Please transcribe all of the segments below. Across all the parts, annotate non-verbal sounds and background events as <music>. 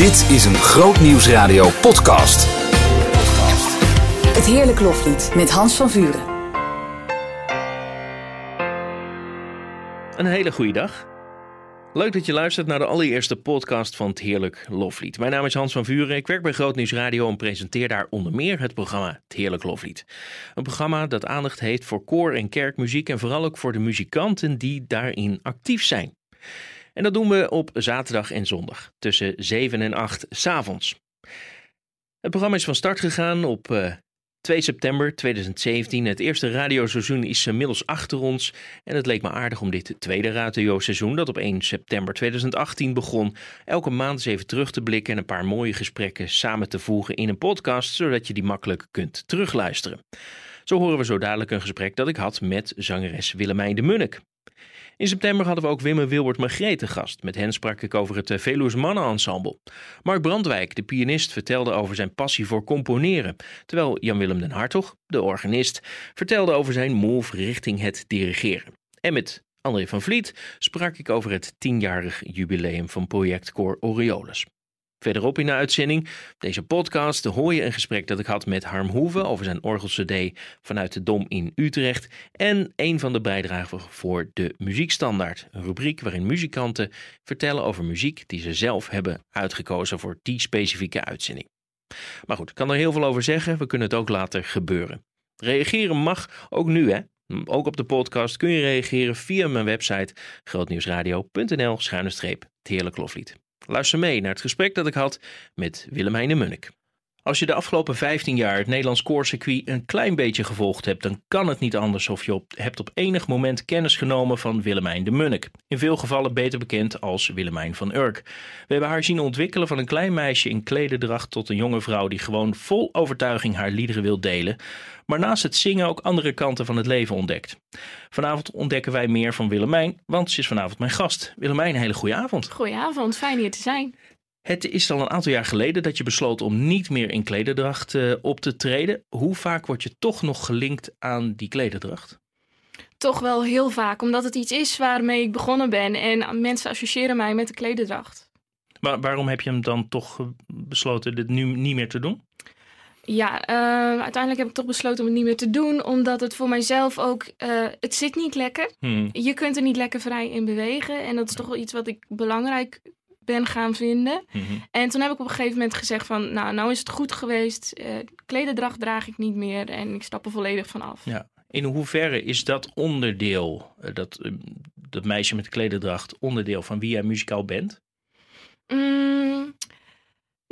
Dit is een Groot Nieuwsradio podcast. Het Heerlijk Loflied met Hans van Vuren. Een hele goede dag. Leuk dat je luistert naar de allereerste podcast van het Heerlijk Loflied. Mijn naam is Hans van Vuren. Ik werk bij Groot Nieuws Radio en presenteer daar onder meer het programma Het Heerlijk Loflied. Een programma dat aandacht heeft voor koor- en kerkmuziek en vooral ook voor de muzikanten die daarin actief zijn. En dat doen we op zaterdag en zondag tussen 7 en 8 s'avonds. Het programma is van start gegaan op uh, 2 september 2017. Het eerste radioseizoen is inmiddels achter ons. En het leek me aardig om dit tweede radioseizoen, dat op 1 september 2018 begon, elke maand eens even terug te blikken en een paar mooie gesprekken samen te voegen in een podcast, zodat je die makkelijk kunt terugluisteren. Zo horen we zo dadelijk een gesprek dat ik had met zangeres Willemijn de Munnik. In september hadden we ook Wim en Wilbert Magreet te gast. Met hen sprak ik over het Veluws Mannenensemble. Mark Brandwijk, de pianist, vertelde over zijn passie voor componeren. Terwijl Jan-Willem den Hartog, de organist, vertelde over zijn move richting het dirigeren. En met André van Vliet sprak ik over het tienjarig jubileum van projectkoor Orioles. Verderop in de uitzending, deze podcast, hoor je een gesprek dat ik had met Harm Hoeven over zijn orgel-cd vanuit de Dom in Utrecht. En een van de bijdragen voor de Muziekstandaard, een rubriek waarin muzikanten vertellen over muziek die ze zelf hebben uitgekozen voor die specifieke uitzending. Maar goed, ik kan er heel veel over zeggen, we kunnen het ook laten gebeuren. Reageren mag ook nu, hè? Ook op de podcast kun je reageren via mijn website grootnieuwsradio.nl-het heerlijk loflied. Luister mee naar het gesprek dat ik had met Willemijn de Munnik. Als je de afgelopen 15 jaar het Nederlands koorcircuit een klein beetje gevolgd hebt, dan kan het niet anders of je hebt op enig moment kennis genomen van Willemijn de Munnik. In veel gevallen beter bekend als Willemijn van Urk. We hebben haar zien ontwikkelen van een klein meisje in klederdracht tot een jonge vrouw die gewoon vol overtuiging haar liederen wil delen, maar naast het zingen ook andere kanten van het leven ontdekt. Vanavond ontdekken wij meer van Willemijn, want ze is vanavond mijn gast. Willemijn, een hele goede avond. Goedenavond, fijn hier te zijn. Het is al een aantal jaar geleden dat je besloot om niet meer in klederdracht uh, op te treden. Hoe vaak word je toch nog gelinkt aan die klederdracht? Toch wel heel vaak, omdat het iets is waarmee ik begonnen ben en mensen associëren mij met de klederdracht. Maar waarom heb je hem dan toch besloten dit nu niet meer te doen? Ja, uh, uiteindelijk heb ik toch besloten om het niet meer te doen, omdat het voor mijzelf ook, uh, het zit niet lekker. Hmm. Je kunt er niet lekker vrij in bewegen en dat is toch wel iets wat ik belangrijk ben gaan vinden. Mm -hmm. En toen heb ik op een gegeven moment gezegd van, nou, nou is het goed geweest. Uh, draag ik niet meer en ik stap er volledig van af. Ja. In hoeverre is dat onderdeel, dat, dat meisje met de klederdracht, onderdeel van wie jij muzikaal bent? Mm,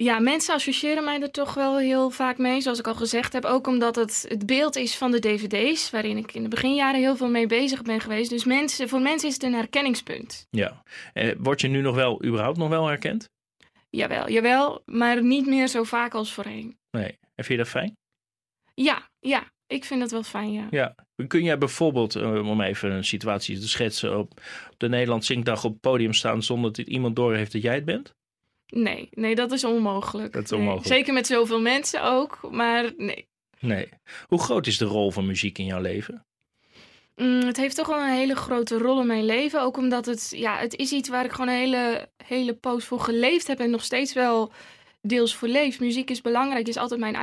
ja, mensen associëren mij er toch wel heel vaak mee, zoals ik al gezegd heb. Ook omdat het het beeld is van de dvd's, waarin ik in de beginjaren heel veel mee bezig ben geweest. Dus mensen, voor mensen is het een herkenningspunt. Ja. Eh, word je nu nog wel, überhaupt nog wel herkend? Jawel, jawel, maar niet meer zo vaak als voorheen. Nee. En vind je dat fijn? Ja, ja. Ik vind het wel fijn, ja. ja. Kun jij bijvoorbeeld, om even een situatie te schetsen, op de Nederlands Zinkdag op het podium staan zonder dat iemand doorheeft dat jij het bent? Nee, nee, dat is onmogelijk. Dat is onmogelijk. Nee. Zeker met zoveel mensen ook, maar nee. Nee. Hoe groot is de rol van muziek in jouw leven? Mm, het heeft toch wel een hele grote rol in mijn leven. Ook omdat het, ja, het is iets waar ik gewoon een hele, hele poos voor geleefd heb en nog steeds wel deels voor leef. Muziek is belangrijk, is altijd mijn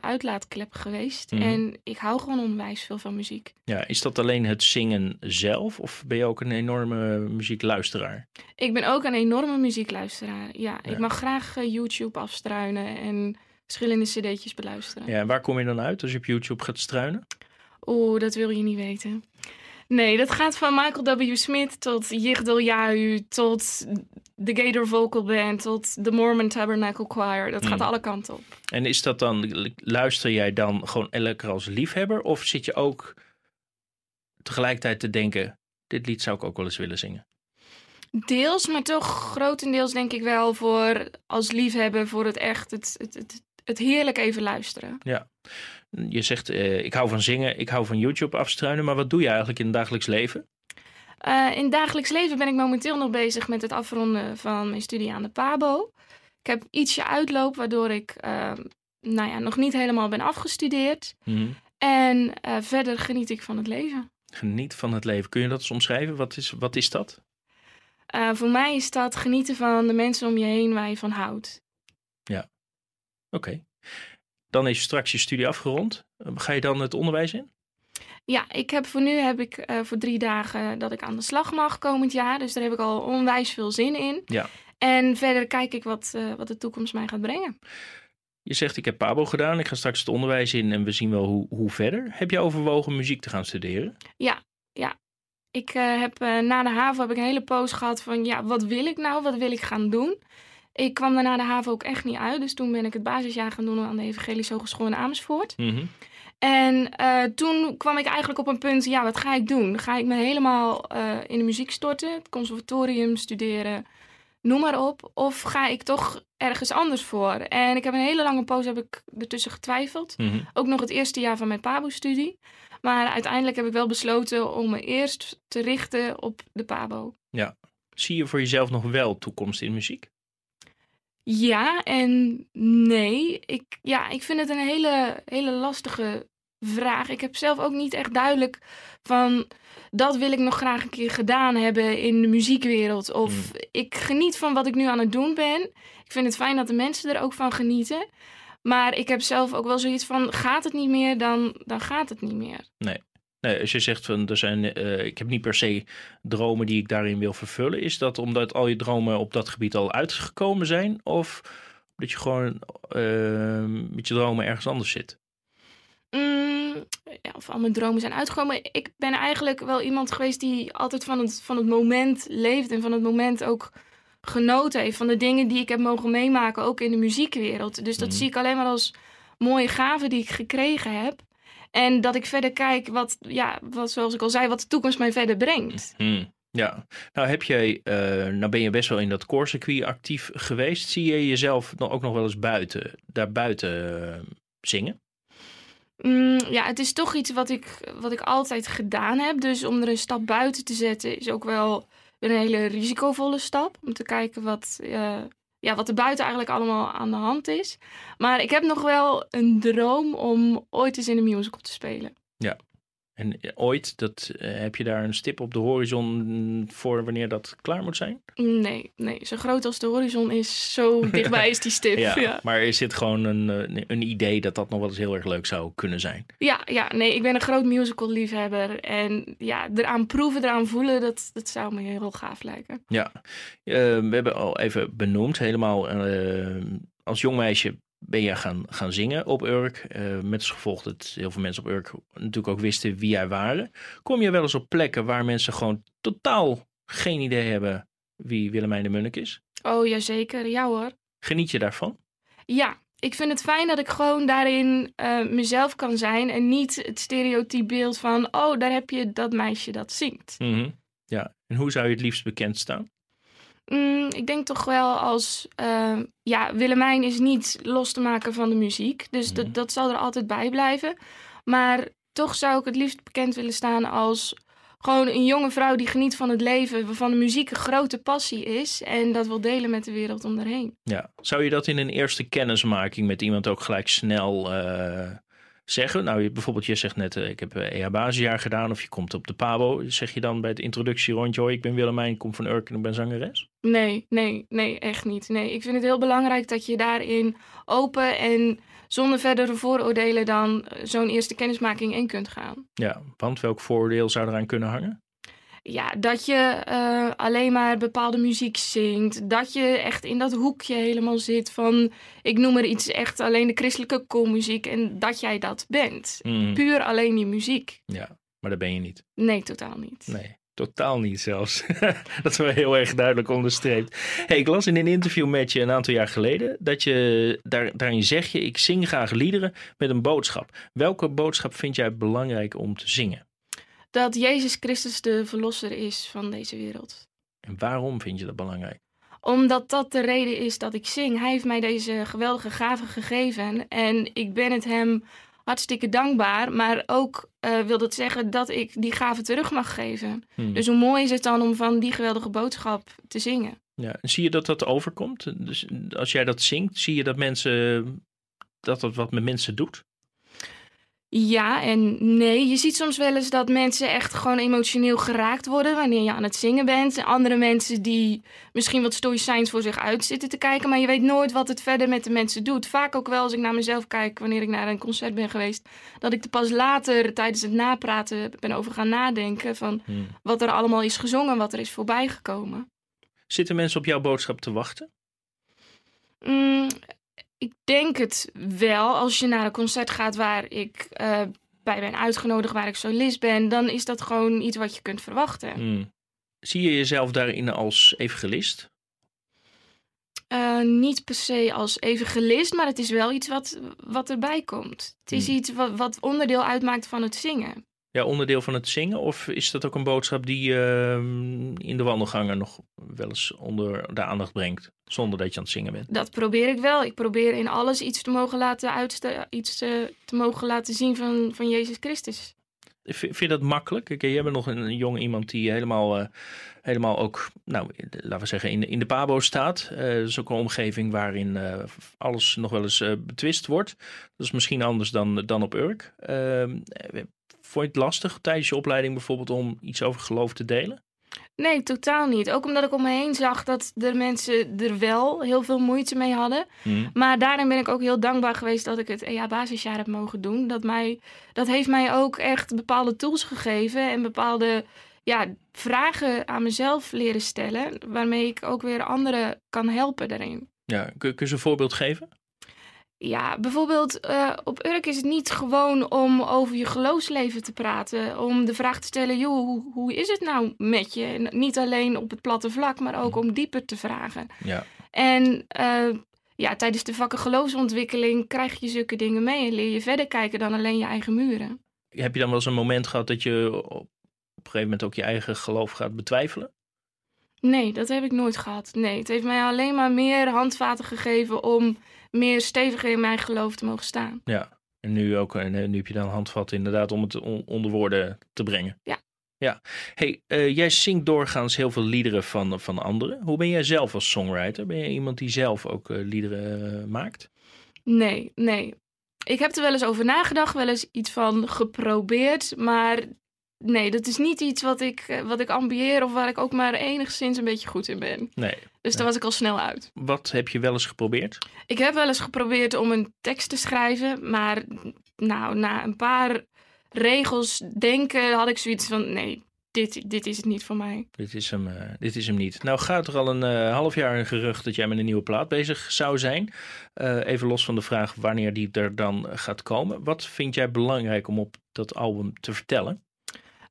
uitlaatklep geweest. Mm. En ik hou gewoon onwijs veel van muziek. Ja, is dat alleen het zingen zelf of ben je ook een enorme muziekluisteraar? Ik ben ook een enorme muziekluisteraar. Ja, ja. ik mag graag uh, YouTube afstruinen en verschillende cd'tjes beluisteren. Ja, waar kom je dan uit als je op YouTube gaat struinen? Oeh, dat wil je niet weten. Nee, dat gaat van Michael W. Smith tot Yigdal Yahu, tot de Gator Vocal Band, tot de Mormon Tabernacle Choir. Dat gaat mm. alle kanten op. En is dat dan, luister jij dan gewoon lekker als liefhebber? Of zit je ook tegelijkertijd te denken, dit lied zou ik ook wel eens willen zingen? Deels, maar toch grotendeels denk ik wel voor als liefhebber, voor het echt, het, het, het, het heerlijk even luisteren. Ja. Je zegt, uh, ik hou van zingen, ik hou van YouTube afstruinen, maar wat doe je eigenlijk in het dagelijks leven? Uh, in het dagelijks leven ben ik momenteel nog bezig met het afronden van mijn studie aan de PABO. Ik heb ietsje uitloop, waardoor ik uh, nou ja, nog niet helemaal ben afgestudeerd. Mm -hmm. En verder geniet ik van het leven. Geniet van het leven. Kun je dat eens omschrijven? Wat is, wat is dat? voor mij is dat genieten van de mensen om je heen waar je van houdt. Ja, oké. Dan is straks je studie afgerond. Ga je dan het onderwijs in? Ja, ik heb voor nu heb ik uh, voor drie dagen dat ik aan de slag mag komend jaar. Dus daar heb ik al onwijs veel zin in. Ja. En verder kijk ik wat, uh, wat de toekomst mij gaat brengen. Je zegt ik heb Pabo gedaan, ik ga straks het onderwijs in en we zien wel hoe, hoe verder. Heb je overwogen muziek te gaan studeren? Ja, ja. Ik uh, heb na de HAVO heb ik een hele poos gehad van ja, wat wil ik nou? Wat wil ik gaan doen? Ik kwam daarna de HAVO ook echt niet uit. Dus toen ben ik het basisjaar gaan doen aan de Evangelische Hogeschool in Amersfoort. Mm -hmm. En uh, toen kwam ik eigenlijk op een punt, ja, wat ga ik doen? Ga ik me helemaal uh, in de muziek storten, het conservatorium studeren, noem maar op? Of ga ik toch ergens anders voor? En ik heb een hele lange poos heb ik ertussen getwijfeld. Mm -hmm. Ook nog het eerste jaar van mijn PABO-studie. Maar uiteindelijk heb ik wel besloten om me eerst te richten op de PABO. Ja. Zie je voor jezelf nog wel toekomst in muziek? Ja en nee. Ik, ja, ik vind het een hele, hele lastige vraag. Ik heb zelf ook niet echt duidelijk van dat wil ik nog graag een keer gedaan hebben in de muziekwereld. Of Hmm. ik geniet van wat ik nu aan het doen ben. Ik vind het fijn dat de mensen er ook van genieten. Maar ik heb zelf ook wel zoiets van: gaat het niet meer, dan, dan gaat het niet meer. Nee. Nee, als je zegt van er zijn, uh, ik heb niet per se dromen die ik daarin wil vervullen, is dat omdat al je dromen op dat gebied al uitgekomen zijn? Of dat je gewoon uh, met je dromen ergens anders zit? Mm, ja, of al mijn dromen zijn uitgekomen. Ik ben eigenlijk wel iemand geweest die altijd van het, van het moment leeft en van het moment ook genoten heeft. Van de dingen die ik heb mogen meemaken, ook in de muziekwereld. Dus dat Mhm. zie ik alleen maar als mooie gaven die ik gekregen heb. En dat ik verder kijk wat, ja, wat, zoals ik al zei, wat de toekomst mij verder brengt. Hmm. Ja, nou heb jij, uh, nou ben je best wel in dat core actief geweest. Zie je jezelf dan ook nog wel eens buiten, daar buiten uh, zingen? Mm, ja, het is toch iets wat ik, wat ik altijd gedaan heb. Dus om er een stap buiten te zetten is ook wel een hele risicovolle stap. Om te kijken wat, uh, ja, wat er buiten eigenlijk allemaal aan de hand is. Maar ik heb nog wel een droom om ooit eens in een musical te spelen. Ja, en ooit, dat, uh, heb je daar een stip op de horizon voor wanneer dat klaar moet zijn? Nee, nee. Zo groot als de horizon is, zo dichtbij is die stip. <laughs> ja, ja, Maar er zit gewoon een, een, een idee dat dat nog wel eens heel erg leuk zou kunnen zijn. Ja, ja nee, ik ben een groot musical liefhebber. En ja, eraan proeven, eraan voelen, dat, dat zou me heel gaaf lijken. Ja, uh, we hebben al even benoemd, helemaal uh, als jong meisje ben je gaan, gaan zingen op Urk. Uh, met als gevolg dat heel veel mensen op Urk natuurlijk ook wisten wie jij waren. Kom je wel eens op plekken waar mensen gewoon totaal geen idee hebben wie Willemijn de Munnik is? Oh, jazeker. Ja hoor. Geniet je daarvan? Ja, ik vind het fijn dat ik gewoon daarin uh, mezelf kan zijn. En niet het stereotype beeld van, oh, daar heb je dat meisje dat zingt. Mm -hmm. Ja, en hoe zou je het liefst bekend staan? Mm, ik denk toch wel als... Uh, ja, Willemijn is niet los te maken van de muziek. Dus Mhm. dat, dat zal er altijd bij blijven. Maar toch zou ik het liefst bekend willen staan als... Gewoon een jonge vrouw die geniet van het leven, waarvan de muziek een grote passie is en dat wil delen met de wereld om haar heen. Ja, zou je dat in een eerste kennismaking met iemand ook gelijk snel uh, zeggen? Nou, bijvoorbeeld, je zegt net, uh, ik heb EH basisjaar gedaan of je komt op de PABO. Zeg je dan bij het introductierondje, hoi, ik ben Willemijn, ik kom van Urk en ik ben zangeres? Nee, nee, nee, echt niet. Nee, ik vind het heel belangrijk dat je daarin open en zonder verdere vooroordelen dan zo'n eerste kennismaking in kunt gaan. Ja, want welk vooroordeel zou eraan kunnen hangen? Ja, dat je uh, alleen maar bepaalde muziek zingt. Dat je echt in dat hoekje helemaal zit van, ik noem er iets echt alleen de christelijke koolmuziek. En dat jij dat bent. Mm. Puur alleen die muziek. Ja, maar dat ben je niet. Nee, totaal niet. Nee. Totaal niet zelfs. <laughs> dat is wel heel erg duidelijk onderstreept. Hey, ik las in een interview met je een aantal jaar geleden dat je daar, daarin zeg je: ik zing graag liederen met een boodschap. Welke boodschap vind jij belangrijk om te zingen? Dat Jezus Christus de verlosser is van deze wereld. En waarom vind je dat belangrijk? Omdat dat de reden is dat ik zing. Hij heeft mij deze geweldige gave gegeven en ik ben het hem hartstikke dankbaar. Maar ook uh, wil dat zeggen dat ik die gave terug mag geven. Hmm. Dus hoe mooi is het dan om van die geweldige boodschap te zingen? Ja, en zie je dat dat overkomt? Dus als jij dat zingt, zie je dat mensen dat dat wat met mensen doet? Ja en nee. Je ziet soms wel eens dat mensen echt gewoon emotioneel geraakt worden wanneer je aan het zingen bent. Andere mensen die misschien wat stoïcijns voor zich uit zitten te kijken, maar je weet nooit wat het verder met de mensen doet. Vaak ook wel als ik naar mezelf kijk wanneer ik naar een concert ben geweest, dat ik er pas later tijdens het napraten ben over gaan nadenken van hmm. wat er allemaal is gezongen, wat er is voorbijgekomen. Zitten mensen op jouw boodschap te wachten? Mm, ik denk het wel. Als je naar een concert gaat waar ik uh, bij ben uitgenodigd, waar ik solist ben, dan is dat gewoon iets wat je kunt verwachten. Hmm. Zie je jezelf daarin als evangelist? Uh, niet per se als evangelist, maar het is wel iets wat, wat erbij komt. Het is hmm. iets wat, wat onderdeel uitmaakt van het zingen ja, onderdeel van het zingen? Of is dat ook een boodschap die je ehm, in de wandelgangen nog wel eens onder de aandacht brengt? Zonder dat je aan het zingen bent? Dat probeer ik wel. Ik probeer in alles iets te mogen laten, uitste iets te, te mogen laten zien van, van Jezus Christus. Vind je dat makkelijk? Kijk, jij bent nog een, jong iemand die helemaal, uh, helemaal ook, nou, laten we zeggen, in de, in de pabo staat. Uh, dat is ook een omgeving waarin alles nog wel eens betwist wordt. Dat is misschien anders dan, dan op Urk. Vond je het lastig tijdens je opleiding bijvoorbeeld om iets over geloof te delen? Nee, totaal niet. Ook omdat ik om me heen zag dat de mensen er wel heel veel moeite mee hadden. Hmm. Maar daarin ben ik ook heel dankbaar geweest dat ik het EA-basisjaar heb mogen doen. Dat, mij, dat heeft mij ook echt bepaalde tools gegeven en bepaalde ja, vragen aan mezelf leren stellen. Waarmee ik ook weer anderen kan helpen daarin. Ja, kun, kun je een voorbeeld geven? Ja, bijvoorbeeld uh, op Urk is het niet gewoon om over je geloofsleven te praten. Om de vraag te stellen, joh, hoe, hoe is het nou met je? En niet alleen op het platte vlak, maar ook om dieper te vragen. Ja. En uh, ja, tijdens de vakken geloofsontwikkeling krijg je zulke dingen mee en leer je verder kijken dan alleen je eigen muren. Heb je dan wel eens een moment gehad dat je op een gegeven moment ook je eigen geloof gaat betwijfelen? Nee, dat heb ik nooit gehad. Nee, het heeft mij alleen maar meer handvaten gegeven om meer steviger in mijn geloof te mogen staan. Ja, en nu, ook, en nu heb je dan handvat inderdaad om het onder woorden te brengen. Ja. Ja. Hey, uh, jij zingt doorgaans heel veel liederen van, van anderen. Hoe ben jij zelf als songwriter? Ben je iemand die zelf ook uh, liederen uh, maakt? Nee, nee. Ik heb er wel eens over nagedacht, wel eens iets van geprobeerd. Maar nee, dat is niet iets wat ik, eh, wat ik ambieer of waar ik ook maar enigszins een beetje goed in ben. Nee. Dus daar was ik al snel uit. Wat heb je wel eens geprobeerd? Ik heb wel eens geprobeerd om een tekst te schrijven, maar nou, na een paar regels denken had ik zoiets van nee, dit, dit is het niet voor mij. Dit is hem, uh, dit is hem niet. Nou gaat er al een uh, half jaar een gerucht dat jij met een nieuwe plaat bezig zou zijn. Uh, even los van de vraag wanneer die er dan gaat komen. Wat vind jij belangrijk om op dat album te vertellen?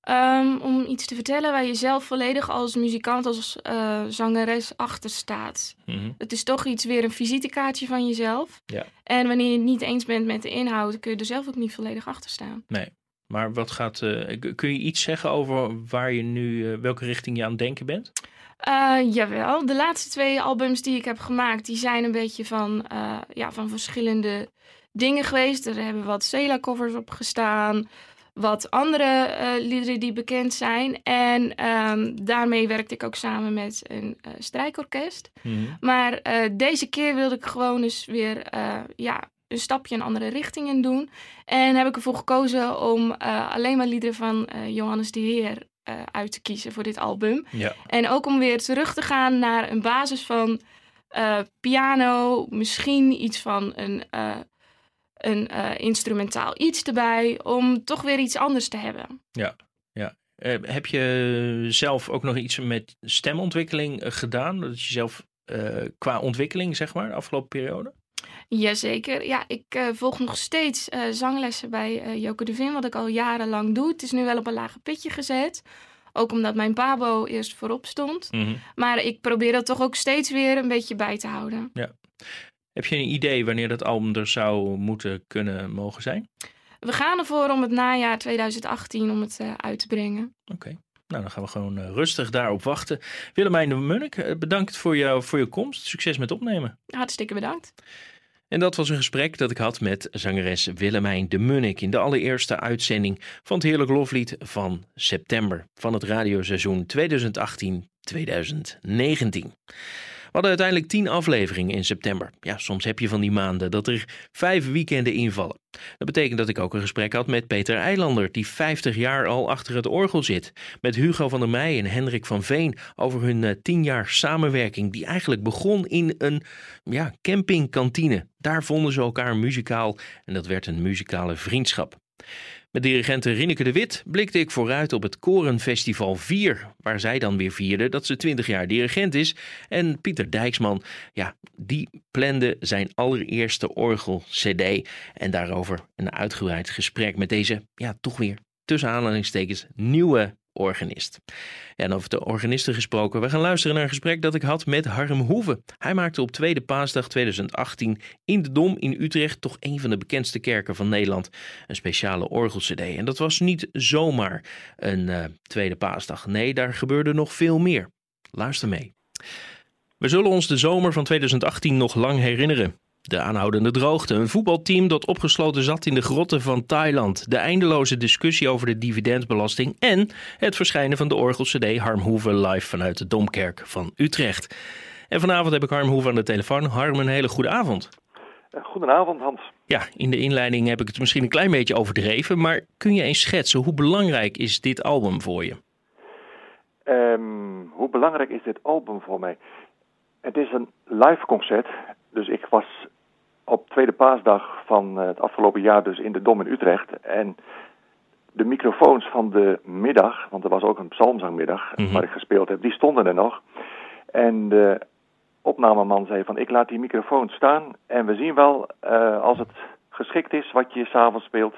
Um, om iets te vertellen waar je zelf volledig als muzikant, als uh, zangeres achter staat. Mm Het is toch iets weer een visitekaartje van jezelf. Ja. En wanneer je het niet eens bent met de inhoud, kun je er zelf ook niet volledig achter staan. Nee. Maar wat gaat, uh, kun je iets zeggen over waar je nu, uh, welke richting je aan het denken bent? jawel, de laatste twee albums die ik heb gemaakt, die zijn een beetje van, ja, van verschillende dingen geweest. Er hebben wat Cela-covers op gestaan wat andere uh, liederen die bekend zijn. En um, daarmee werkte ik ook samen met een uh, strijkorkest. Mm -hmm. Maar uh, deze keer wilde ik gewoon eens weer ja, een stapje in andere richtingen doen. En heb ik ervoor gekozen om alleen maar liederen van Johannes de Heer uit te kiezen voor dit album. Ja. En ook om weer terug te gaan naar een basis van piano, misschien iets van een een uh, instrumentaal iets erbij, om toch weer iets anders te hebben. Ja, ja. Uh, heb je zelf ook nog iets met stemontwikkeling uh, gedaan? Dat je zelf qua ontwikkeling, zeg maar, de afgelopen periode? Jazeker. Ja, ik volg nog steeds zanglessen bij Joke de Vin, wat ik al jarenlang doe. Het is nu wel op een lage pitje gezet. Ook omdat mijn pabo eerst voorop stond. Mm -hmm. Maar ik probeer dat toch ook steeds weer een beetje bij te houden. Ja. Heb je een idee wanneer dat album er zou moeten kunnen mogen zijn? We gaan ervoor om het najaar 2018 om het uh, uit te brengen. Oké. Nou, dan gaan we gewoon uh, rustig daarop wachten. Willemijn de Munnik, uh, bedankt voor, jou, voor je komst. Succes met opnemen. Hartstikke bedankt. En dat was een gesprek dat ik had met zangeres Willemijn de Munnik in de allereerste uitzending van het Heerlijk Loflied van september van het radioseizoen 2018-2019. Hadden uiteindelijk tien afleveringen in september. Ja, soms heb je van die maanden dat er vijf weekenden invallen. Dat betekent dat ik ook een gesprek had met Peter Eilander, die 50 jaar al achter het orgel zit. Met Hugo van der Meij en Hendrik van Veen over hun uh, tien jaar samenwerking, die eigenlijk begon in een ja, campingkantine. Daar vonden ze elkaar muzikaal en dat werd een muzikale vriendschap. Met dirigente Rinneke de Wit blikte ik vooruit op het Korenfestival 4, waar zij dan weer vierde dat ze 20 jaar dirigent is. En Pieter Dijksman, ja, die plande zijn allereerste orgel-CD. En daarover een uitgebreid gesprek met deze, ja, toch weer tussen aanhalingstekens nieuwe organist. en over de organisten gesproken, we gaan luisteren naar een gesprek dat ik had met Harm Hoeven. Hij maakte op Tweede Paasdag 2018 in de Dom in Utrecht, toch een van de bekendste kerken van Nederland, een speciale orgelcd. En dat was niet zomaar een uh, Tweede Paasdag. Nee, daar gebeurde nog veel meer. Luister mee. We zullen ons de zomer van 2018 nog lang herinneren. De aanhoudende droogte, een voetbalteam dat opgesloten zat in de grotten van Thailand, de eindeloze discussie over de dividendbelasting en het verschijnen van de orgel-cd Harm Hoeven live vanuit de Domkerk van Utrecht. En vanavond heb ik Harm Hoeven aan de telefoon. Harm, een hele goede avond. Eh, goedenavond, Hans. Ja, in de inleiding heb ik het misschien een klein beetje overdreven, maar kun je eens schetsen hoe belangrijk is dit album voor je? Um, hoe belangrijk is dit album voor mij? Het is een live concert dus ik was tweede paasdag van eh, het afgelopen jaar dus in de Dom in Utrecht. En de microfoons van de middag, want er was ook een psalmzangmiddag mm waar ik gespeeld heb, die stonden er nog. En de opnameman zei van ik laat die microfoon staan en we zien wel uh, als het geschikt is wat je s'avonds speelt.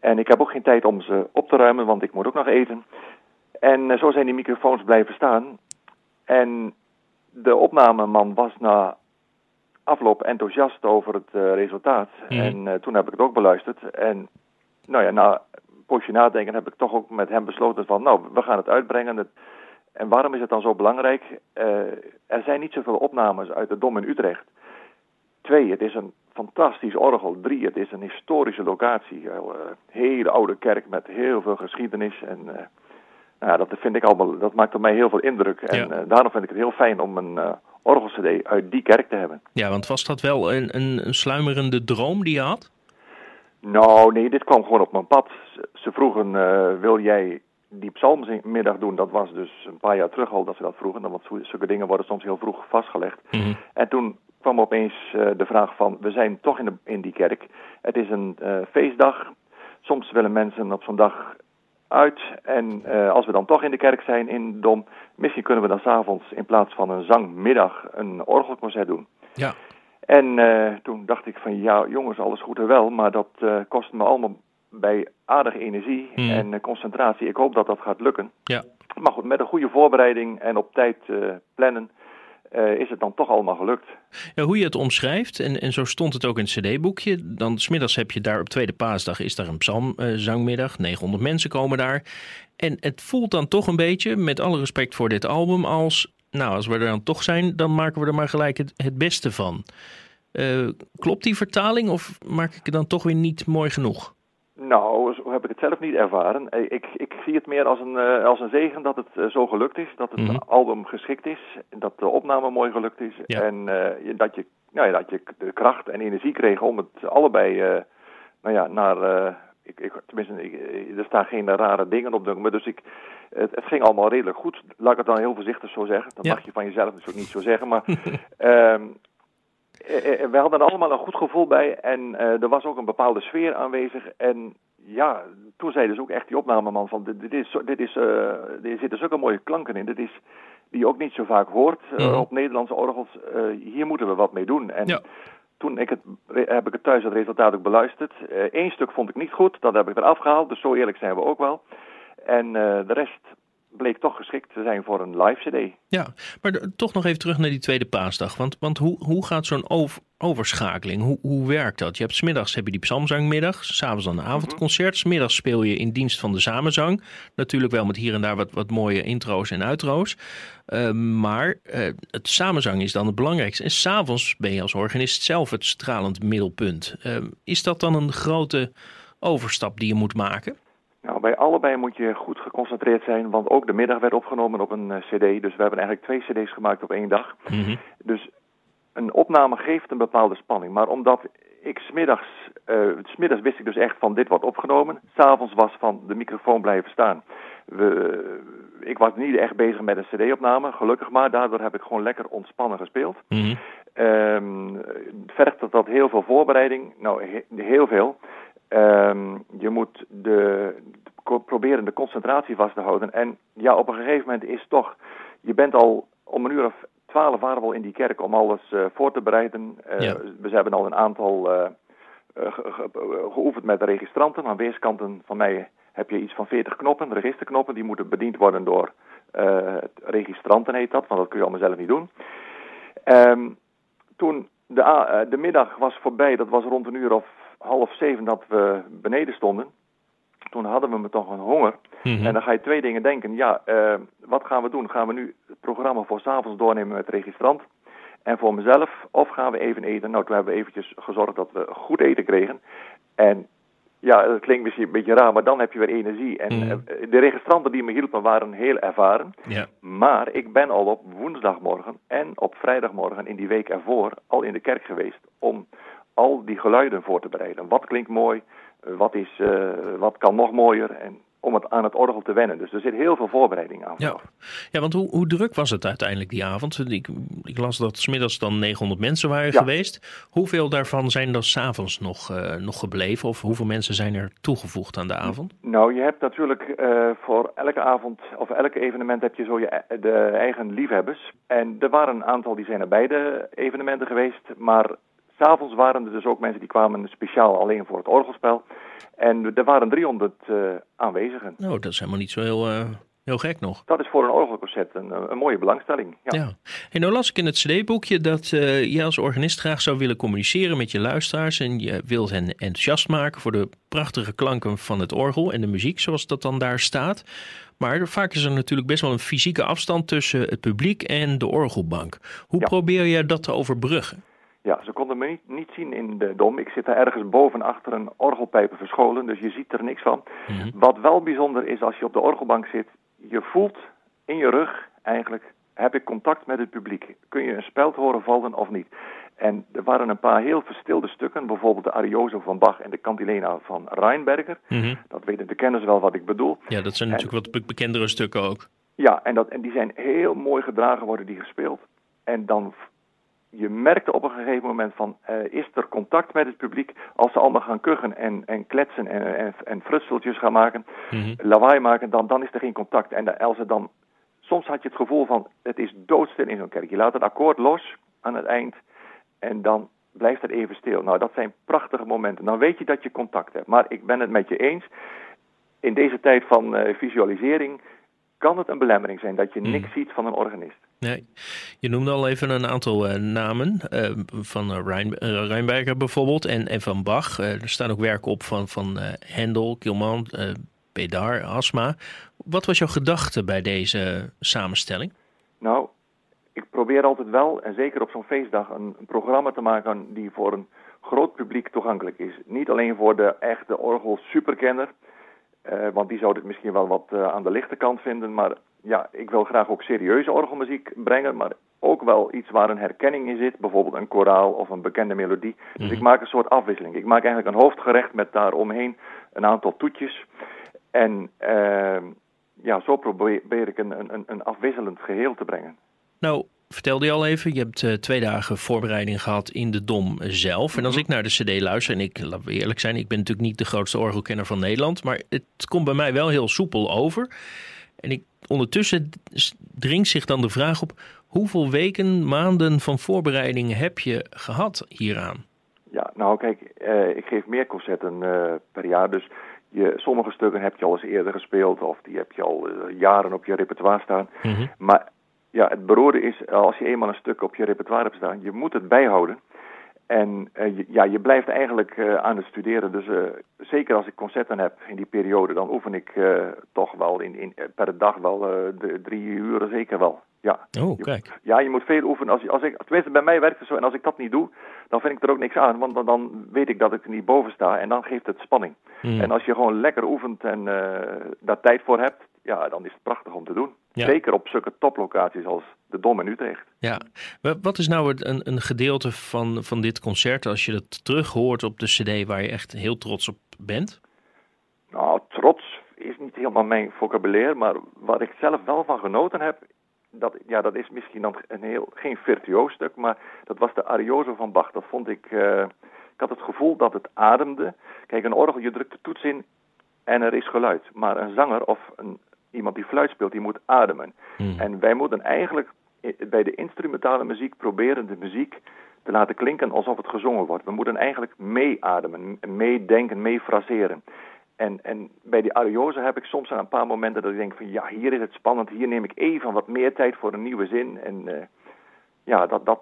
En ik heb ook geen tijd om ze op te ruimen, want ik moet ook nog eten. En uh, zo zijn die microfoons blijven staan. En de opnameman was na afloop enthousiast over het uh, resultaat. Mhm. En uh, toen heb ik het ook beluisterd. En nou ja, na een poosje nadenken heb ik toch ook met hem besloten van... nou, we gaan het uitbrengen. En waarom is het dan zo belangrijk? Uh, er zijn niet zoveel opnames uit de Dom in Utrecht. Twee, het is een fantastisch orgel. Drie, het is een historische locatie. Een hele oude kerk met heel veel geschiedenis. En nou, dat vind ik allemaal, dat maakt op mij heel veel indruk. En daarom vind ik het heel fijn om een orgelcd uit die kerk te hebben. Ja, want was dat wel een, een, een sluimerende droom die je had? Nou, nee, dit kwam gewoon op mijn pad. Ze vroegen, uh, wil jij die psalmmiddag doen? Dat was dus een paar jaar terug al dat ze dat vroegen. Want zulke dingen worden soms heel vroeg vastgelegd. Mhm. En toen kwam opeens uh, de vraag van, we zijn toch in, de, in die kerk. Het is een uh, feestdag. Soms willen mensen op zo'n dag uit. En uh, als we dan toch in de kerk zijn in Dom, misschien kunnen we dan s'avonds in plaats van een zangmiddag een orgelconcert doen. Ja. En uh, toen dacht ik van ja, jongens, alles goed en wel, maar dat uh, kost me allemaal bij aardige energie mm. en concentratie. Ik hoop dat dat gaat lukken. Ja. Maar goed, met een goede voorbereiding en op tijd plannen uh, is het dan toch allemaal gelukt. Ja, hoe je het omschrijft, en, en zo stond het ook in het cd-boekje. Dan smiddags heb je daar op tweede paasdag is daar een psalmzangmiddag. 900 mensen komen daar. En het voelt dan toch een beetje, met alle respect voor dit album, als... Nou, als we er dan toch zijn, dan maken we er maar gelijk het, het beste van. Uh, klopt die vertaling of maak ik het dan toch weer niet mooi genoeg? Nou, heb ik het zelf niet ervaren. Eh, ik, ik zie het meer als een, uh, als een zegen dat het uh, zo gelukt is. Dat het mm -hmm. album geschikt is. Dat de opname mooi gelukt is. Ja. En uh, dat, je, nou ja, dat je de kracht en energie kreeg om het allebei nou ja, naar... ik, ik, tenminste, ik, er staan geen rare dingen op. Maar dus ik, het, het, ging allemaal redelijk goed. Laat ik het dan heel voorzichtig zo zeggen. Dat ja. mag je van jezelf natuurlijk niet zo zeggen. Maar um, <laughs> we hadden er allemaal een goed gevoel bij en uh, er was ook een bepaalde sfeer aanwezig. En ja, toen zei dus ook echt die opnameman van dit, dit is, dit is, uh, er zitten zulke mooie klanken in. Dit is die je ook niet zo vaak hoort uh, Mhm. op Nederlandse orgels. hier moeten we wat mee doen. En Ja. toen ik het, heb ik het thuis het resultaat ook beluisterd. Eén stuk vond ik niet goed, dat heb ik eraf gehaald. Dus zo eerlijk zijn we ook wel. En de rest bleek toch geschikt te zijn voor een live CD. Ja, maar de- toch nog even terug naar die tweede paasdag. Want, want hoe, hoe gaat zo'n over, overschakeling? Hoe, hoe werkt dat? Je hebt smiddags heb je die psalmzangmiddag, s'avonds dan een avondconcert. Smiddags speel je in dienst van de samenzang. Natuurlijk wel met hier en daar wat, wat mooie intro's en outro's. Uh, maar uh, het samenzang is dan het belangrijkste. En s'avonds ben je als organist zelf het stralend middelpunt. Uh, is dat dan een grote overstap die je moet maken? Nou, bij allebei moet je goed geconcentreerd zijn, want ook de middag werd opgenomen op een cd. Dus we hebben eigenlijk twee cd's gemaakt op één dag. Mhm. Dus een opname geeft een bepaalde spanning. Maar omdat ik smiddags, uh, smiddags wist ik dus echt van dit wordt opgenomen. S'avonds was van de microfoon blijven staan. We, ik was niet echt bezig met een cd-opname, gelukkig maar. Daardoor heb ik gewoon lekker ontspannen gespeeld. Mhm. Um, vergt dat, dat heel veel voorbereiding? Nou, heel veel. Um, je moet de, de, proberen de concentratie vast te houden. En ja, op een gegeven moment is toch... Je bent al om een uur of twaalf waren we al in die kerk om alles uh, voor te bereiden. Uh, Ja. We hebben al een aantal uh, ge ge geoefend met de registranten. Aan weerskanten van mij heb je iets van 40 knoppen, registerknoppen. Die moeten bediend worden door registranten heet dat, want dat kun je allemaal zelf niet doen. Um, toen de, de middag was voorbij, dat was rond een uur of half zeven dat we beneden stonden. Toen hadden we me toch een honger. Mhm. En dan ga je twee dingen denken. Ja, uh, wat gaan we doen? Gaan we nu het programma voor s'avonds doornemen met de registrant? En voor mezelf? Of gaan we even eten? Nou, toen hebben we eventjes gezorgd dat we goed eten kregen. En ja, dat klinkt misschien een beetje raar, maar dan heb je weer energie. En Mhm. uh, de registranten die me hielpen waren heel ervaren. Maar ik ben al op woensdagmorgen en op vrijdagmorgen in die week ervoor al in de kerk geweest om al die geluiden voor te bereiden. Wat klinkt mooi, wat, is, uh, wat kan nog mooier en om het aan het orgel te wennen. Dus er zit heel veel voorbereiding aan. Ja, ja want hoe, hoe druk was het uiteindelijk die avond? Ik, ik las dat smiddags dan 900 mensen waren Ja. geweest. Hoeveel daarvan zijn er s'avonds nog, uh, nog gebleven? Of hoeveel mensen zijn er toegevoegd aan de avond? Nou, je hebt natuurlijk uh, voor elke avond of elk evenement heb je zo je de eigen liefhebbers. En er waren een aantal die zijn naar beide evenementen geweest, maar S'avonds waren er dus ook mensen die kwamen speciaal alleen voor het orgelspel. En er waren 300 uh, aanwezigen. Nou, dat is helemaal niet zo heel, uh, heel gek nog. Dat is voor een orgelconcert een, een mooie belangstelling. Ja. ja. En nou las ik in het cd-boekje dat uh, je als organist graag zou willen communiceren met je luisteraars. En je wilt hen enthousiast maken voor de prachtige klanken van het orgel en de muziek zoals dat dan daar staat. Maar vaak is er natuurlijk best wel een fysieke afstand tussen het publiek en de orgelbank. Hoe Ja. probeer je dat te overbruggen? Ja, ze konden me niet, niet zien in de dom. Ik zit daar ergens boven achter een orgelpijpen verscholen, dus je ziet er niks van. Mhm. Wat wel bijzonder is als je op de orgelbank zit, je voelt in je rug eigenlijk, heb ik contact met het publiek? Kun je een speld horen vallen of niet? En er waren een paar heel verstilde stukken, bijvoorbeeld de Arioso van Bach en de Cantilena van Reinberger. Mhm. Dat weten de kenners wel wat ik bedoel. Ja, dat zijn natuurlijk wat be- bekendere stukken ook. Ja, en, dat, en die zijn heel mooi gedragen worden die gespeeld. En dan, je merkte op een gegeven moment van, eh, is er contact met het publiek? Als ze allemaal gaan kuchen en, en kletsen en, en, en frutseltjes gaan maken, Mhm. lawaai maken, dan, dan is er geen contact. En de- als er dan, soms had je het gevoel van, het is doodstil in zo'n kerk. Je laat het akkoord los aan het eind en dan blijft het even stil. Nou, dat zijn prachtige momenten. Dan weet je dat je contact hebt. Maar ik ben het met je eens. In deze tijd van eh, visualisering kan het een belemmering zijn dat je Mhm. niks ziet van een organist. Nee. Je noemde al even een aantal eh, namen. eh, van eh, Rijnberger bijvoorbeeld en, en van Bach. Er staan ook werken op van, van Hendel, Kilman, Pedar, Asma. Wat was jouw gedachte bij deze samenstelling? Nou, ik probeer altijd wel, en zeker op zo'n feestdag, een, programma te maken die voor een groot publiek toegankelijk is. Niet alleen voor de echte orgel superkenner, want die zou dit misschien wel wat aan de lichte kant vinden. Maar ja, ik wil graag ook serieuze orgelmuziek brengen, maar ook wel iets waar een herkenning in zit. Bijvoorbeeld een koraal of een bekende melodie. Dus Mhm. ik maak een soort afwisseling. Ik maak eigenlijk een hoofdgerecht met daaromheen een aantal toetjes. En eh, ja, zo probeer ik een, een, een afwisselend geheel te brengen. Nou, vertelde je al even, je hebt eh, twee dagen voorbereiding gehad in de Dom zelf. En als Mhm. ik naar de CD luister, en ik, we eerlijk zijn, ik ben natuurlijk niet de grootste orgelkenner van Nederland, maar het komt bij mij wel heel soepel over. En ik, ondertussen dringt zich dan de vraag op, hoeveel weken, maanden van voorbereiding heb je gehad hieraan? Ja, nou kijk, eh, ik geef meer concerten eh, per jaar, dus je, sommige stukken heb je al eens eerder gespeeld of die heb je al eh, jaren op je repertoire staan. Mhm. Maar ja, het beroerde is, als je eenmaal een stuk op je repertoire hebt staan, je moet het bijhouden. En ja, je blijft eigenlijk aan het studeren. Dus zeker als ik concerten heb in die periode, dan oefen ik toch wel in, in, per dag wel de drie uur zeker wel. Ja. Oh, kijk. ja, je moet veel oefenen. Als, als ik, tenminste, bij mij werkt het zo. En als ik dat niet doe, dan vind ik er ook niks aan. Want dan, dan weet ik dat ik er niet boven sta. En dan geeft het spanning. Hmm. En als je gewoon lekker oefent en daar tijd voor hebt, ja, dan is het prachtig om te doen. Zeker op zulke toplocaties als de Dom in Utrecht. Ja, wat is nou een, een gedeelte van, van dit concert als je het terug hoort op de cd waar je echt heel trots op bent? Nou, trots is niet helemaal mijn vocabulaire, maar wat ik zelf wel van genoten heb, dat, ja, dat is misschien dan een heel, geen virtuoos stuk, maar dat was de Arioso van Bach. Dat vond ik, uh, ik had het gevoel dat het ademde. Kijk, een orgel, je drukt de toets in en er is geluid. Maar een zanger of een, iemand die fluit speelt, die moet ademen. Hmm. En wij moeten eigenlijk bij de instrumentale muziek proberen de muziek te laten klinken alsof het gezongen wordt. We moeten eigenlijk meeademen, meedenken, meefraseren. En, en bij die ariose heb ik soms een paar momenten dat ik denk van ja, hier is het spannend, hier neem ik even wat meer tijd voor een nieuwe zin. En uh, ja, dat, dat,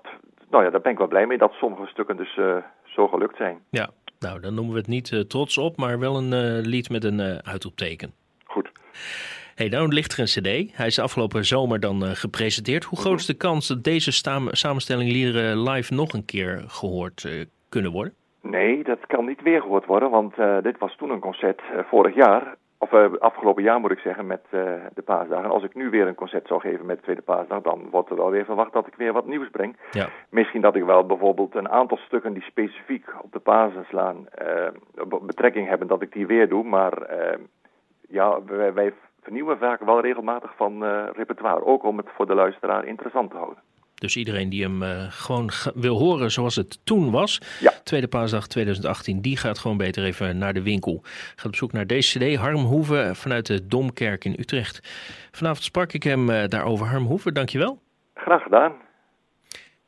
nou ja, daar ben ik wel blij mee dat sommige stukken dus uh, zo gelukt zijn. Ja, nou dan noemen we het niet uh, trots op, maar wel een lied met een uitroepteken. Goed. Hey, nou ligt er een cd. Hij is afgelopen zomer dan gepresenteerd. Hoe groot is de kans dat deze samenstelling liederen live nog een keer gehoord kunnen worden? Nee, dat kan niet weer gehoord worden, want uh, dit was toen een concert vorig jaar. Of afgelopen jaar moet ik zeggen, met de paasdagen. Als ik nu weer een concert zou geven met de tweede paasdag, dan wordt er wel weer verwacht dat ik weer wat nieuws breng. Ja. Misschien dat ik wel bijvoorbeeld een aantal stukken die specifiek op de Pasen slaan, betrekking hebben, dat ik die weer doe. Maar ja, wij, wij vernieuwen vaak wel regelmatig van repertoire. Ook om het voor de luisteraar interessant te houden. Dus iedereen die hem uh, gewoon wil horen zoals het toen was, ja. tweede paasdag 2018, die gaat gewoon beter even naar de winkel. Gaat op zoek naar deze cd, Harm Hoeven vanuit de Domkerk in Utrecht. Vanavond sprak ik hem uh, daarover. Harm Hoeven, dankjewel. Graag gedaan.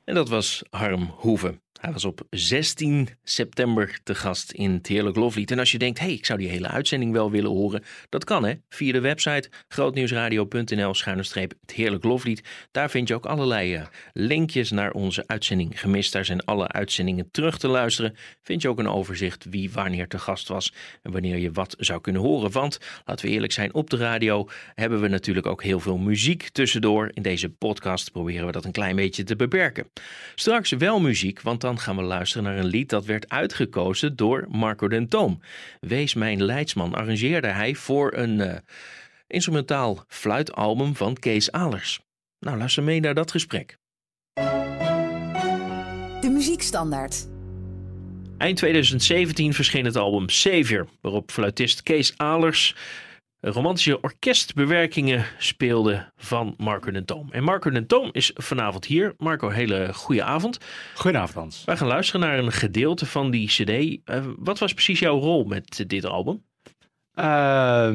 En dat was Harm Hoeven. Hij was op 16 september te gast in het Heerlijk Loflied. En als je denkt, hey, ik zou die hele uitzending wel willen horen, dat kan hè. Via de website grootnieuwsradio.nl schuine het Heerlijk Loflied. Daar vind je ook allerlei uh, linkjes naar onze uitzending gemist. Daar zijn alle uitzendingen terug te luisteren. Vind je ook een overzicht wie wanneer te gast was en wanneer je wat zou kunnen horen. Want, laten we eerlijk zijn, op de radio hebben we natuurlijk ook heel veel muziek tussendoor. In deze podcast proberen we dat een klein beetje te beperken. Straks wel muziek, want dan gaan we luisteren naar een lied dat werd uitgekozen door Marco den Toom. Wees mijn leidsman arrangeerde hij voor een uh, instrumentaal fluitalbum van Kees Alers. Nou, luister mee naar dat gesprek. De muziekstandaard. Eind 2017 verscheen het album Savior, waarop fluitist Kees Alers romantische orkestbewerkingen speelde van Marco den Toom. En Marco den Toom is vanavond hier. Marco, hele goede avond. Goedenavond Hans. Wij gaan luisteren naar een gedeelte van die cd. Uh, wat was precies jouw rol met dit album? Uh,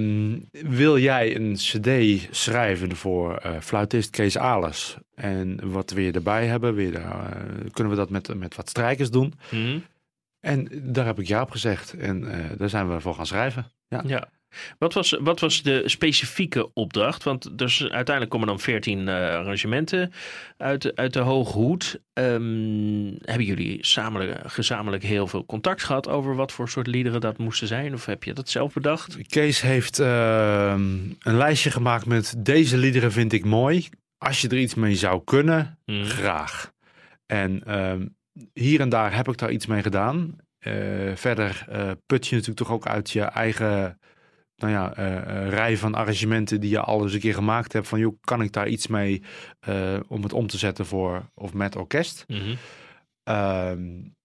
wil jij een cd schrijven voor uh, fluitist Kees Alers? En wat wil je erbij hebben? Wil je daar, uh, kunnen we dat met, met wat strijkers doen? Mm. En daar heb ik ja op gezegd. En daar zijn we voor gaan schrijven. Ja. ja. Wat was, wat was de specifieke opdracht? Want dus uiteindelijk komen dan veertien uh, arrangementen uit, uit de Hoge Hoed. Um, hebben jullie samen, gezamenlijk heel veel contact gehad over wat voor soort liederen dat moesten zijn? Of heb je dat zelf bedacht? Kees heeft uh, een lijstje gemaakt met deze liederen vind ik mooi. Als je er iets mee zou kunnen, hmm. graag. En uh, hier en daar heb ik daar iets mee gedaan. Uh, verder put je natuurlijk toch ook uit je eigen nou ja, uh, rij van arrangementen die je al eens een keer gemaakt hebt. Van joh, kan ik daar iets mee uh, om het om te zetten voor of met orkest? Mm -hmm. um,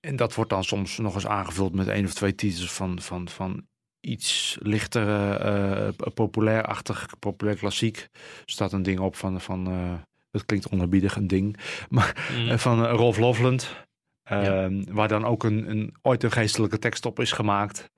en dat wordt dan soms nog eens aangevuld met één of twee titels van, van, van iets lichter, uh, populair-achtig, populair klassiek. Er staat een ding op van, van dat klinkt onderbiedig, een ding, <laughs> maar mm -hmm. van Rolf Loveland. Ja. Ehm, waar dan ook een, een, ooit een geestelijke tekst op is gemaakt.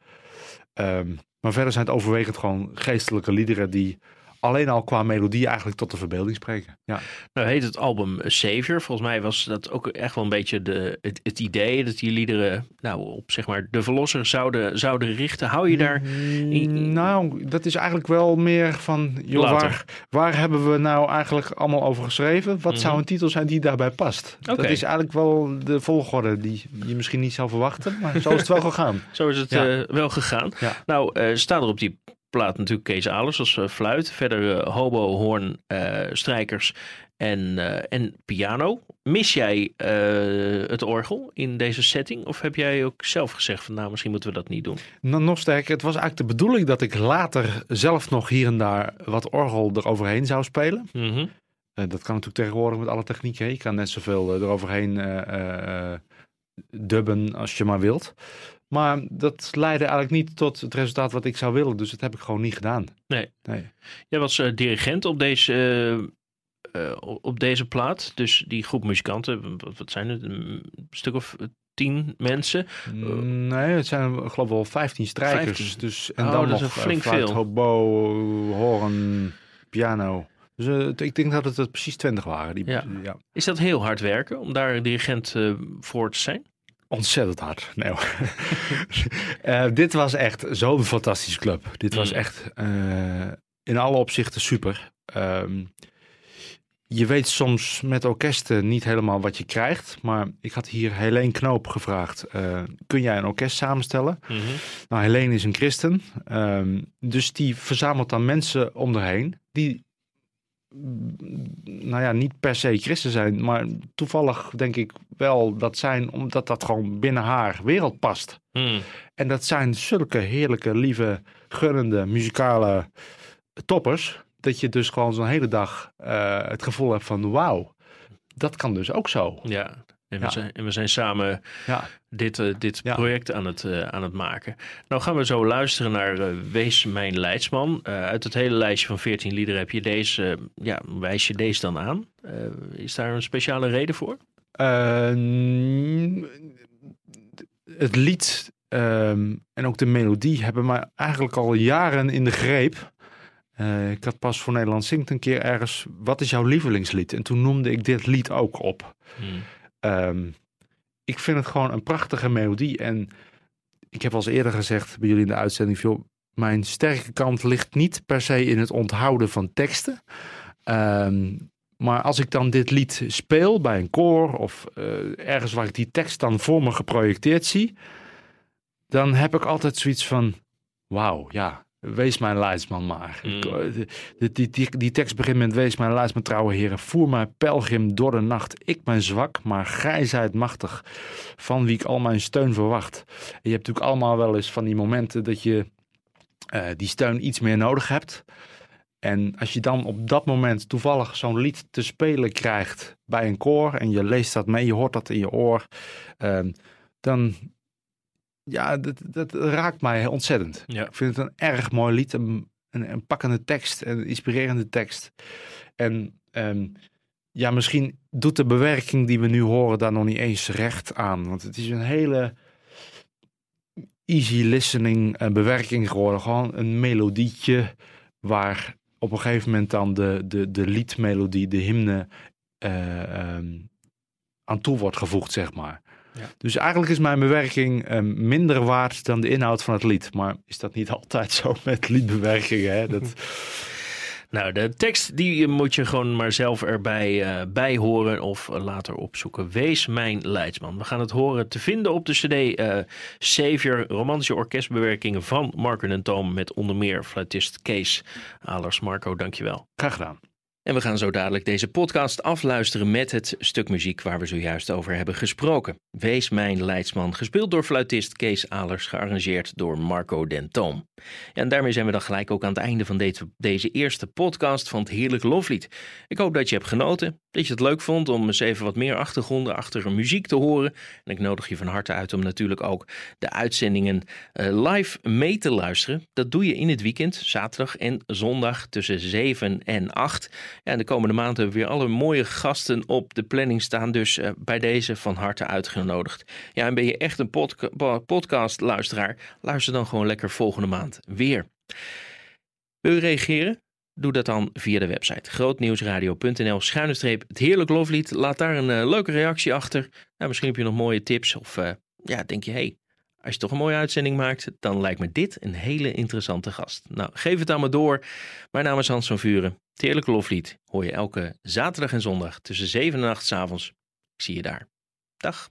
Um, maar verder zijn het overwegend gewoon geestelijke liederen die alleen al qua melodie eigenlijk tot de verbeelding spreken. Ja. Nou heet het album Savior. Volgens mij was dat ook echt wel een beetje de, het, het idee dat die liederen nou, op zeg maar de verlosser zouden, zouden richten. Hou je daar... Mm, nou, dat is eigenlijk wel meer van, joh, waar, waar hebben we nou eigenlijk allemaal over geschreven? Wat zou mhm. een titel zijn die daarbij past? Dat is eigenlijk wel de volgorde die je misschien niet zou verwachten, maar zo is het wel <laughs> gegaan. zo is het uh, wel gegaan. Ja. Nou, uh, staat er op die plaat natuurlijk Kees Alers als uh, fluit. Verder hobo, hoorn, strijkers en, en piano. Mis jij het orgel in deze setting? Of heb jij ook zelf gezegd van nou, misschien moeten we dat niet doen? Nou, nog sterker, het was eigenlijk de bedoeling dat ik later zelf nog hier en daar wat orgel eroverheen zou spelen. Mm dat kan natuurlijk tegenwoordig met alle technieken. Je kan net zoveel eroverheen dubben als je maar wilt. Maar dat leidde eigenlijk niet tot het resultaat wat ik zou willen. Dus dat heb ik gewoon niet gedaan. Nee. nee. Jij was uh, dirigent op deze, uh, op deze plaat. Dus die groep muzikanten, wat, zijn het? Een stuk of tien mensen? Mm, nee, het zijn ik geloof wel 15 strijkers. Dus, en oh, dan nog een flink veel. hobo, horen, piano. Dus ik denk dat het er precies 20 waren. Die, ja. ja. Is dat heel hard werken om daar dirigent voor te zijn? Ontzettend hard. Nee, uh, <laughs> dit was echt zo'n fantastische club. Dit was mm. echt uh, in alle opzichten super. Um, je weet soms met orkesten niet helemaal wat je krijgt. Maar ik had hier Helene Knoop gevraagd. Uh, kun jij een orkest samenstellen? Mm -hmm. Nou, Helene is een christen. Um, dus die verzamelt dan mensen om erheen. Die nou ja, niet per se christen zijn, maar toevallig denk ik wel dat zijn, omdat dat gewoon binnen haar wereld past. Hmm. En dat zijn zulke heerlijke, lieve, gunnende, muzikale toppers, dat je dus gewoon zo'n hele dag uh, het gevoel hebt van wauw, dat kan dus ook zo. Ja, en we, zijn, en we zijn samen ja. dit, uh, dit project aan het, uh, aan het maken. Nou gaan we zo luisteren naar uh, Wees Mijn Leidsman. uit het hele lijstje van 14 liederen heb je deze, ja, wijs je deze dan aan. is daar een speciale reden voor? het lied um, en ook de melodie hebben mij eigenlijk al jaren in de greep. ik had pas voor Nederland Zingt een keer ergens, wat is jouw lievelingslied? En toen noemde ik dit lied ook op. Hmm. Ehm, ik vind het gewoon een prachtige melodie. En ik heb al eens eerder gezegd bij jullie in de uitzending: veel, mijn sterke kant ligt niet per se in het onthouden van teksten. Ehm, maar als ik dan dit lied speel bij een koor of uh, ergens waar ik die tekst dan voor me geprojecteerd zie, dan heb ik altijd zoiets van: wauw, ja, Wees mijn leidsman maar. Mm. Die, die, die, die, tekst begint met Wees mijn leidsman trouwe heren. Voer mijn pelgrim door de nacht. Ik ben zwak, maar gij zijt machtig. Van wie ik al mijn steun verwacht. En je hebt natuurlijk allemaal wel eens van die momenten dat je uh, die steun iets meer nodig hebt. En als je dan op dat moment toevallig zo'n lied te spelen krijgt bij een koor. En je leest dat mee, je hoort dat in je oor. Uh, dan ja, dat, dat raakt mij ontzettend. Ja. Ik vind het een erg mooi lied. Een, een, pakkende tekst, een inspirerende tekst. En ehm, ja, misschien doet de bewerking die we nu horen daar nog niet eens recht aan. Want het is een hele easy listening uh, bewerking geworden. Gewoon een melodietje waar op een gegeven moment dan de, de, de liedmelodie, de hymne uh, um, aan toe wordt gevoegd, zeg maar. Ja. Dus eigenlijk is mijn bewerking um, minder waard dan de inhoud van het lied. Maar is dat niet <laughs> altijd zo met liedbewerkingen? Hè? Dat... <laughs> Nou, de tekst die moet je gewoon maar zelf erbij uh, bij horen of later opzoeken. Wees mijn leidsman. We gaan het horen te vinden op de cd uh, Savior, romantische orkestbewerkingen van Marco en Toom met onder meer fluitist Kees Alers. Marco, dankjewel. Graag gedaan. En we gaan zo dadelijk deze podcast afluisteren met het stuk muziek waar we zojuist over hebben gesproken. Wees mijn leidsman, gespeeld door fluitist Kees Alers, gearrangeerd door Marco Dentoom. En daarmee zijn we dan gelijk ook aan het einde van deze, deze eerste podcast van het Heerlijk Loflied. Ik hoop dat je hebt genoten, dat je het leuk vond om eens even wat meer achtergronden achter muziek te horen. En ik nodig je van harte uit om natuurlijk ook de uitzendingen uh, live mee te luisteren. Dat doe je in het weekend, zaterdag en zondag tussen 7 en 8. Ja, en de komende maand hebben we weer alle mooie gasten op de planning staan. Dus uh, bij deze van harte uitgenodigd. Ja, en ben je echt een podca podcast-luisteraar? Luister dan gewoon lekker volgende maand weer. Wil je reageren? Doe dat dan via de website grootnieuwsradio.nl schuine het heerlijk loflied. Laat daar een uh, leuke reactie achter. Nou, misschien heb je nog mooie tips of uh, ja, denk je, hey, als je toch een mooie uitzending maakt, dan lijkt me dit een hele interessante gast. Nou, geef het aan me door. Mijn naam is Hans van Vuren. Het heerlijke loflied hoor je elke zaterdag en zondag tussen 7 en 8 s avonds. Ik zie je daar. Dag.